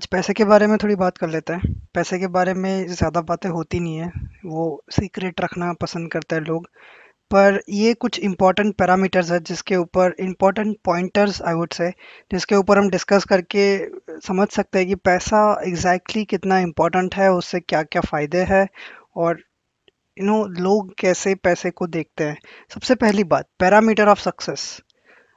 आज पैसे के बारे में थोड़ी बात कर लेते हैं। पैसे के बारे में ज़्यादा बातें होती नहीं है। वो सीक्रेट रखना पसंद करते हैं लोग। पर ये कुछ इंपॉर्टेंट पैरामीटर्स है जिसके ऊपर इंपॉर्टेंट पॉइंटर्स आई वुड से जिसके ऊपर हम डिस्कस करके समझ सकते हैं कि पैसा एग्जैक्टली कितना इम्पोर्टेंट है, उससे क्या क्या फ़ायदे हैं और यू नो लोग कैसे पैसे को देखते हैं। सबसे पहली बात पैरामीटर ऑफ़ सक्सेस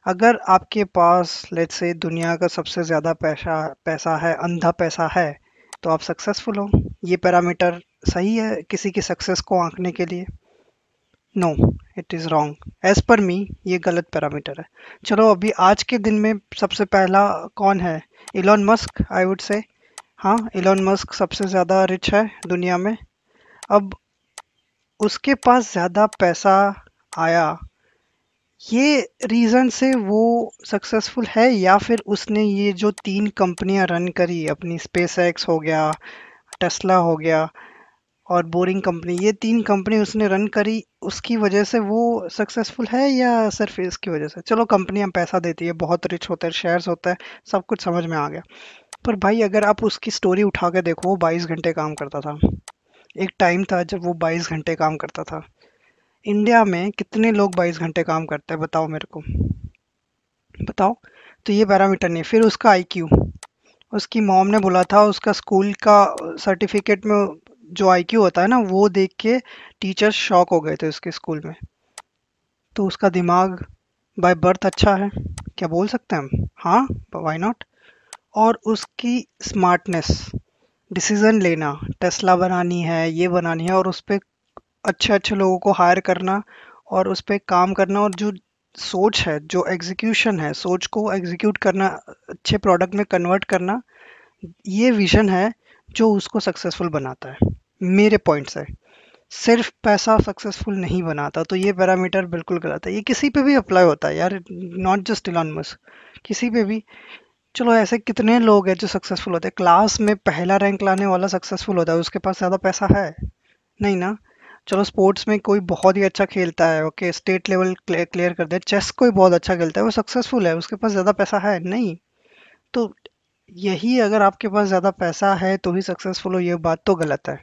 अगर आपके पास लेट्स से दुनिया का सबसे ज़्यादा पैसा पैसा है, अंधा पैसा है तो आप सक्सेसफुल हो। ये पैरामीटर सही है किसी की सक्सेस को आंकने के लिए? No it is wrong age पर मी ये गलत पैरामीटर है। चलो, अभी आज के दिन में सबसे पहला कौन है? इलॉन मस्क आई वुड से हाँ इलॉन मस्क सबसे ज़्यादा रिच है दुनिया में। अब उसके पास ज़्यादा पैसा आया ये रीज़न से वो सक्सेसफुल है या फिर उसने ये जो तीन कंपनियाँ रन करी, अपनी स्पेस एक्स हो गया टेस्ला हो गया और बोरिंग कंपनी ये तीन कंपनी उसने रन करी, उसकी वजह से वो सक्सेसफुल है या सिर्फ़ इसकी वजह से? चलो कंपनियाँ पैसा देती है, बहुत रिच होता है शेयर्स होता है, सब कुछ समझ में आ गया। पर भाई अगर आप उसकी स्टोरी उठा के देखो, वो बाईस घंटे काम करता था। एक टाइम था जब वो बाईस घंटे काम करता था। इंडिया में कितने लोग बाईस घंटे काम करते हैं, बताओ मेरे को। बताओ तो ये पैरामीटर नहीं, फिर उसका आईक्यू उसकी मॉम ने बोला था, उसका स्कूल का सर्टिफिकेट में जो आईक्यू होता है ना, वो देख के टीचर्स शॉक हो गए थे उसके स्कूल में। तो उसका दिमाग बाय बर्थ अच्छा है, क्या बोल सकते हैं हम? हाँ वाई नॉट और उसकी स्मार्टनेस डिसीज़न लेना टेस्ला बनानी है, ये बनानी है, और उस पर अच्छे अच्छे लोगों को हायर करना और उस पर काम करना और जो सोच है, जो एग्जीक्यूशन है, सोच को एग्जीक्यूट करना, अच्छे प्रोडक्ट में कन्वर्ट करना, ये विजन है जो उसको सक्सेसफुल बनाता है, मेरे पॉइंट से सिर्फ़ पैसा सक्सेसफुल नहीं बनाता तो ये पैरामीटर बिल्कुल गलत है। ये किसी पे भी अप्लाई होता है यार नॉट जस्ट इलॉन किसी पे भी। चलो ऐसे कितने लोग हैं जो सक्सेसफुल होते हैं? क्लास में पहला रैंक लाने वाला सक्सेसफुल होता है, उसके पास ज़्यादा पैसा है? नहीं ना? चलो स्पोर्ट्स में कोई बहुत ही अच्छा खेलता है ओके स्टेट लेवल क्लियर कर दे। चेस कोई बहुत अच्छा खेलता है वो सक्सेसफुल है उसके पास ज़्यादा पैसा है नहीं। तो यही अगर आपके पास ज़्यादा पैसा है तो ही सक्सेसफुल हो ये बात तो गलत है।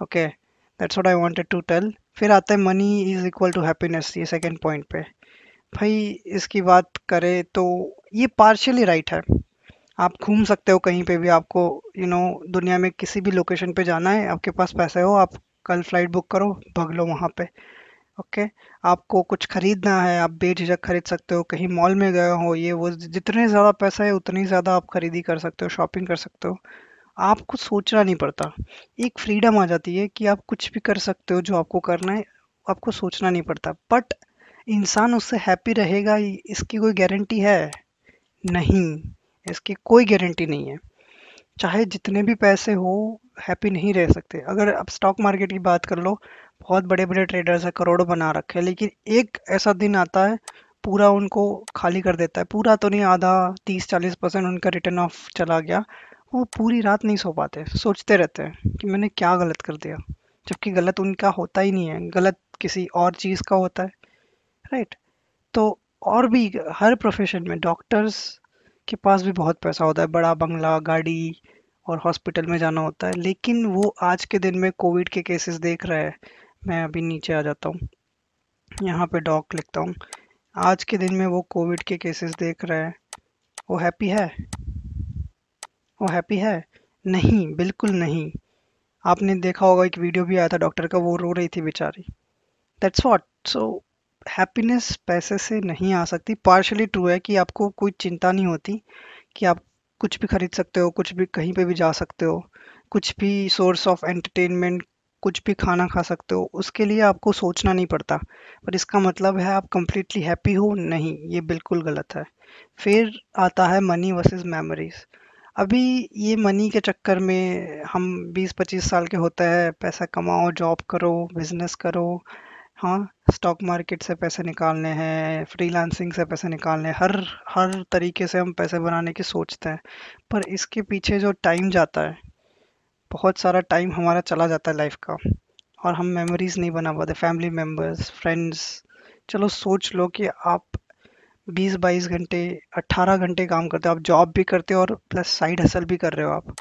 Okay that's what I wanted to tell फिर आता है money is equal to happiness ये सेकेंड पॉइंट पे। भाई इसकी बात करें तो ये पार्शियली राइट है। आप घूम सकते हो कहीं पे भी आपको यू you नो know, दुनिया में किसी भी लोकेशन पे जाना है आपके पास पैसे हो आप कल फ़्लाइट बुक करो, भग लो वहाँ पे। ओके? आपको कुछ खरीदना है, आप बेझिझक खरीद सकते हो, कहीं मॉल में गए हो, ये वो जितने ज़्यादा पैसा है, उतनी ज़्यादा आप खरीदी कर सकते हो, शॉपिंग कर सकते हो। आपको सोचना नहीं पड़ता। एक फ्रीडम आ जाती है कि आप कुछ भी कर सकते हो, जो आपको करना है, आपको सोचना नहीं पड़ता। बट इंसान उससे हैप्पी रहेगा इसकी कोई गारंटी है? नहीं। इसकी कोई गारंटी नहीं है। चाहे जितने भी पैसे हो हैप्पी नहीं रह सकते। अगर आप स्टॉक मार्केट की बात कर लो, बहुत बड़े बड़े ट्रेडर्स हैं, करोड़ों बना रखे हैं, लेकिन एक ऐसा दिन आता है, पूरा उनको खाली कर देता है। पूरा तो नहीं, आधा तीस, चालीस परसेंट उनका रिटर्न ऑफ़ चला गया। वो पूरी रात नहीं सो पाते। सोचते रहते हैं कि मैंने क्या गलत कर दिया। जबकि गलत उनका होता ही नहीं है। गलत किसी और चीज़ का होता है। राइट तो और भी हर प्रोफेशन में डॉक्टर्स के पास भी बहुत पैसा होता है। बड़ा बंगला, गाड़ी और हॉस्पिटल में जाना होता है। लेकिन वो आज के दिन में कोविड के केसेस देख रहा है। मैं अभी नीचे आ जाता हूँ। यहाँ पे डॉक लिखता हूँ। आज के दिन में वो कोविड के केसेस देख रहा है। वो हैप्पी है? वो हैप्पी है? नहीं, बिल्कुल नहीं। आपने देखा होगा, एक वीडियो भी आया था डॉक्टर का, वो रो रही थी बेचारी। दैट्स वॉट सो हैप्पीनेस पैसे से नहीं आ सकती। पार्शली ट्रू है कि आपको कोई चिंता नहीं होती कि आप कुछ भी खरीद सकते हो, कुछ भी कहीं पे भी जा सकते हो, कुछ भी सोर्स ऑफ़ एंटरटेनमेंट कुछ भी खाना खा सकते हो, उसके लिए आपको सोचना नहीं पड़ता। पर इसका मतलब है आप कम्प्लीटली हैप्पी हो, नहीं, ये बिल्कुल गलत है। फिर आता है मनी वर्सेस मेमोरीज अभी ये मनी के चक्कर में हम 20-25 साल के होते हैं, पैसा कमाओ जॉब करो बिज़नेस करो हाँ स्टॉक मार्केट से पैसे निकालने हैं फ्रीलांसिंग से पैसे निकालने हैं, हर हर तरीके से हम पैसे बनाने की सोचते हैं। पर इसके पीछे जो टाइम जाता है, बहुत सारा टाइम हमारा चला जाता है लाइफ का। और हम मेमोरीज नहीं बना पाते फैमिली मेंबर्स फ्रेंड्स चलो सोच लो कि आप बीस बाईस घंटे अट्ठारह घंटे काम करते हो, आप जॉब भी करते हो और प्लस साइड हसल भी कर रहे हो आप।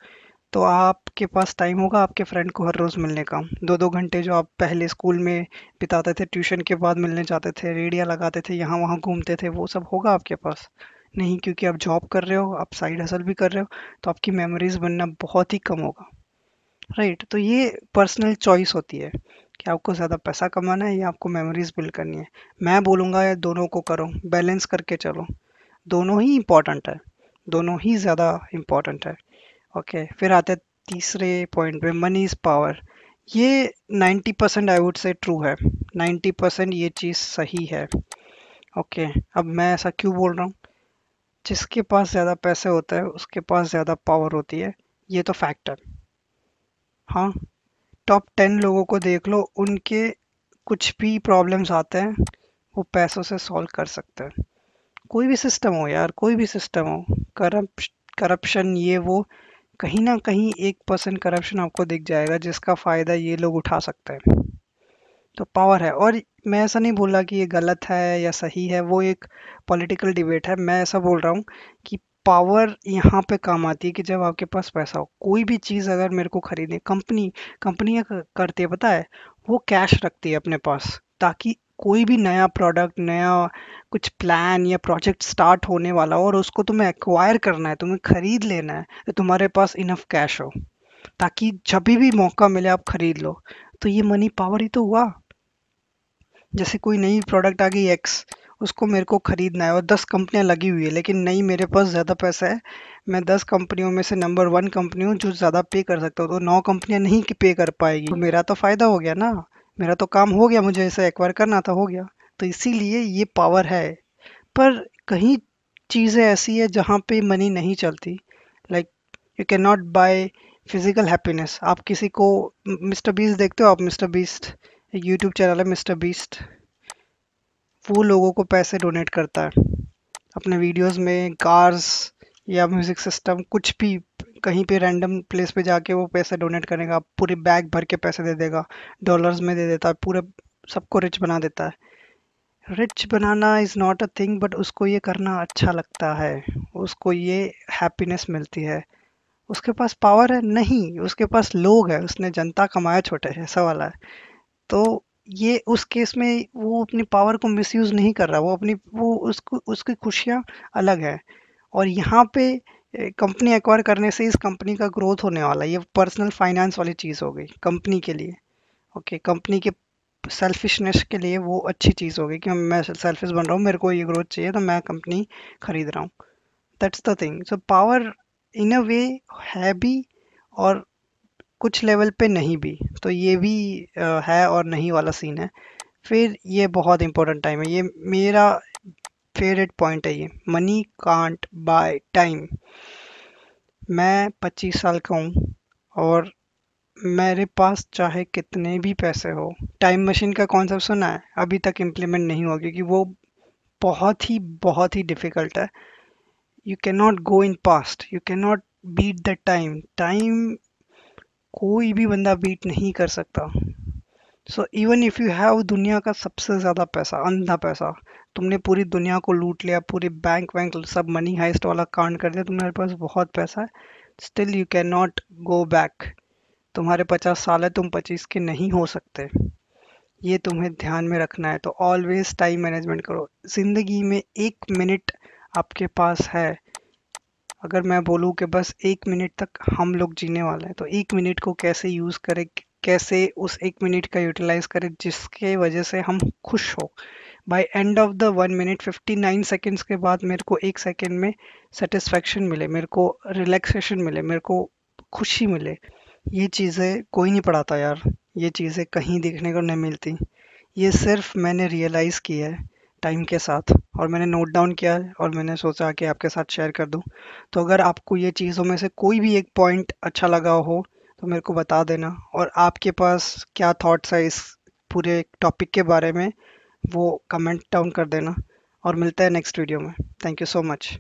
तो आपके पास टाइम होगा आपके फ्रेंड को हर रोज़ मिलने का। दो दो घंटे जो आप पहले स्कूल में बिताते थे ट्यूशन के बाद मिलने जाते थे रेडिया लगाते थे यहाँ वहाँ घूमते थे वो सब होगा आपके पास? नहीं क्योंकि आप जॉब कर रहे हो आप साइड हसल भी कर रहे हो तो आपकी मेमोरीज बनना बहुत ही कम होगा। राइट right, तो ये पर्सनल चॉइस होती है कि आपको ज़्यादा पैसा कमाना है या आपको मेमोरीज बिल्ड करनी है। मैं बोलूँगा या दोनों को करो बैलेंस करके चलो। दोनों ही इम्पोर्टेंट है दोनों ही ज़्यादा इम्पोर्टेंट है। ओके फिर आते तीसरे पॉइंट पे मनी इज़ पावर ये 90 percent I would say true है. 90 परसेंट ये चीज़ सही है. ओके अब मैं ऐसा क्यों बोल रहा हूँ? जिसके पास ज़्यादा पैसे होता है, उसके पास ज़्यादा पावर होती है, ये तो फैक्ट है. हाँ टॉप टेन लोगों को देख लो, उनके कुछ भी प्रॉब्लम्स आते हैं, वो पैसों से सॉल्व कर सकते हैं. कोई भी सिस्टम हो यार, कोई भी सिस्टम हो करप करप्शन ये वो कहीं ना कहीं एक परसेंट करप्शन आपको दिख जाएगा, जिसका फ़ायदा ये लोग उठा सकते हैं। तो पावर है। और मैं ऐसा नहीं बोल रहा कि ये गलत है या सही है, वो एक पॉलिटिकल डिबेट है। मैं ऐसा बोल रहा हूँ कि पावर यहाँ पे काम आती है कि जब आपके पास पैसा हो। कोई भी चीज़ अगर मेरे को खरीदे कंपनी कंपनियाँ करती है पता है? वो कैश रखती है अपने पास, ताकि कोई भी नया प्रोडक्ट नया कुछ प्लान या प्रोजेक्ट स्टार्ट होने वाला हो और उसको तुम्हें एक्वायर करना है, तुम्हें खरीद लेना है तो तुम्हारे पास इनफ कैश हो। ताकि जब भी मौका मिले आप खरीद लो। तो ये मनी पावर ही तो हुआ। जैसे कोई नई प्रोडक्ट आ गई एक्स उसको मेरे को खरीदना है और दस कंपनियाँ लगी हुई है, लेकिन नहीं, मेरे पास ज़्यादा पैसा है। मैं दस कंपनियों में से नंबर वन कंपनी हूँ जो ज़्यादा पे कर सकता हूँ तो नौ कंपनियाँ नहीं पे कर पाएगी। तो मेरा तो फ़ायदा हो गया ना। मेरा तो काम हो गया, मुझे इसे एक्वायर करना था, हो गया। तो इसीलिए ये पावर है। पर कहीं चीज़ें ऐसी है जहाँ पे मनी नहीं चलती। Like you can not buy physical happiness आप किसी को मिस्टर बीस्ट देखते हो आप मिस्टर बीस्ट यूट्यूब चैनल है मिस्टर बीस्ट वो लोगों को पैसे डोनेट करता है। अपने वीडियोस में कार्स या म्यूज़िक सिस्टम कुछ भी कहीं पे रैंडम प्लेस पे जाके वो पैसे डोनेट करेगा, पूरे बैग भर के पैसे दे देगा डॉलर्स में दे देता है, पूरे सबको रिच बना देता है। Rich banana is not a thing but उसको ये करना अच्छा लगता है, उसको ये हैप्पीनेस मिलती है। उसके पास पावर है? नहीं, उसके पास लोग है, उसने जनता कमाया छोटे, ऐसा वाला है। तो ये उस केस में वो अपनी पावर को मिसयूज नहीं कर रहा, वो अपनी, वो उसको, उसकी खुशियाँ अलग है। और यहाँ पे कंपनी एक्वायर करने से इस कंपनी का ग्रोथ होने वाला है। ये पर्सनल फाइनेंस वाली चीज़ हो गई कंपनी के लिए। ओके कंपनी के सेल्फिशनेस के लिए वो अच्छी चीज़ हो गई कि मैं सेल्फिश बन रहा हूँ, मेरे को ये ग्रोथ चाहिए तो मैं कंपनी खरीद रहा हूँ। That's the thing so power in a way है भी और कुछ लेवल पे नहीं भी। तो ये भी है और नहीं वाला सीन है। फिर ये बहुत इंपॉर्टेंट टाइम है। ये मेरा फेवरेट पॉइंट है ये। मनी कांट बाय टाइम मैं 25 साल का हूँ और मेरे पास चाहे कितने भी पैसे हो टाइम मशीन का कॉन्सेप्ट सुना है? अभी तक इम्प्लीमेंट नहीं हुआ क्योंकि वो बहुत ही बहुत ही डिफ़िकल्ट है। You can not go in past you can not beat the time time कोई भी बंदा बीट नहीं कर सकता। So even if you have दुनिया का सबसे ज़्यादा पैसा, अंधा पैसा, तुमने पूरी दुनिया को लूट लिया, पूरे बैंक वैंक सब मनी हाइस्ट वाला कांड कर दिया, तुम्हारे पास बहुत पैसा है still you can not go back तुम्हारे पचास साल है, तुम पच्चीस के नहीं हो सकते। ये तुम्हें ध्यान में रखना है। तो ऑलवेज टाइम मैनेजमेंट करो। ज़िंदगी में एक मिनट आपके पास है। अगर मैं बोलूँ कि बस एक मिनट तक हम लोग जीने वाले हैं तो एक मिनट को कैसे यूज़ करें? कैसे उस एक मिनट का यूटिलाइज करें जिसके वजह से हम खुश हो। By end of the one minute fifty nine seconds के बाद मेरे को एक सेकेंड में सेटिस्फेक्शन मिले, मेरे को रिलैक्सेशन मिले, मेरे को खुशी मिले। ये चीज़ें कोई नहीं पढ़ाता यार। ये चीज़ें कहीं देखने को नहीं मिलती। ये सिर्फ़ मैंने रियलाइज़ किया है टाइम के साथ और मैंने नोट डाउन किया और मैंने सोचा कि आपके साथ शेयर कर दूँ। तो अगर आपको ये चीज़ों में से कोई भी एक पॉइंट अच्छा लगा हो तो मेरे को बता देना। और आपके पास क्या थॉट्स है इस पूरे टॉपिक के बारे में, वो कमेंट डाउन कर देना। और मिलते हैं नेक्स्ट वीडियो में। Thank you so much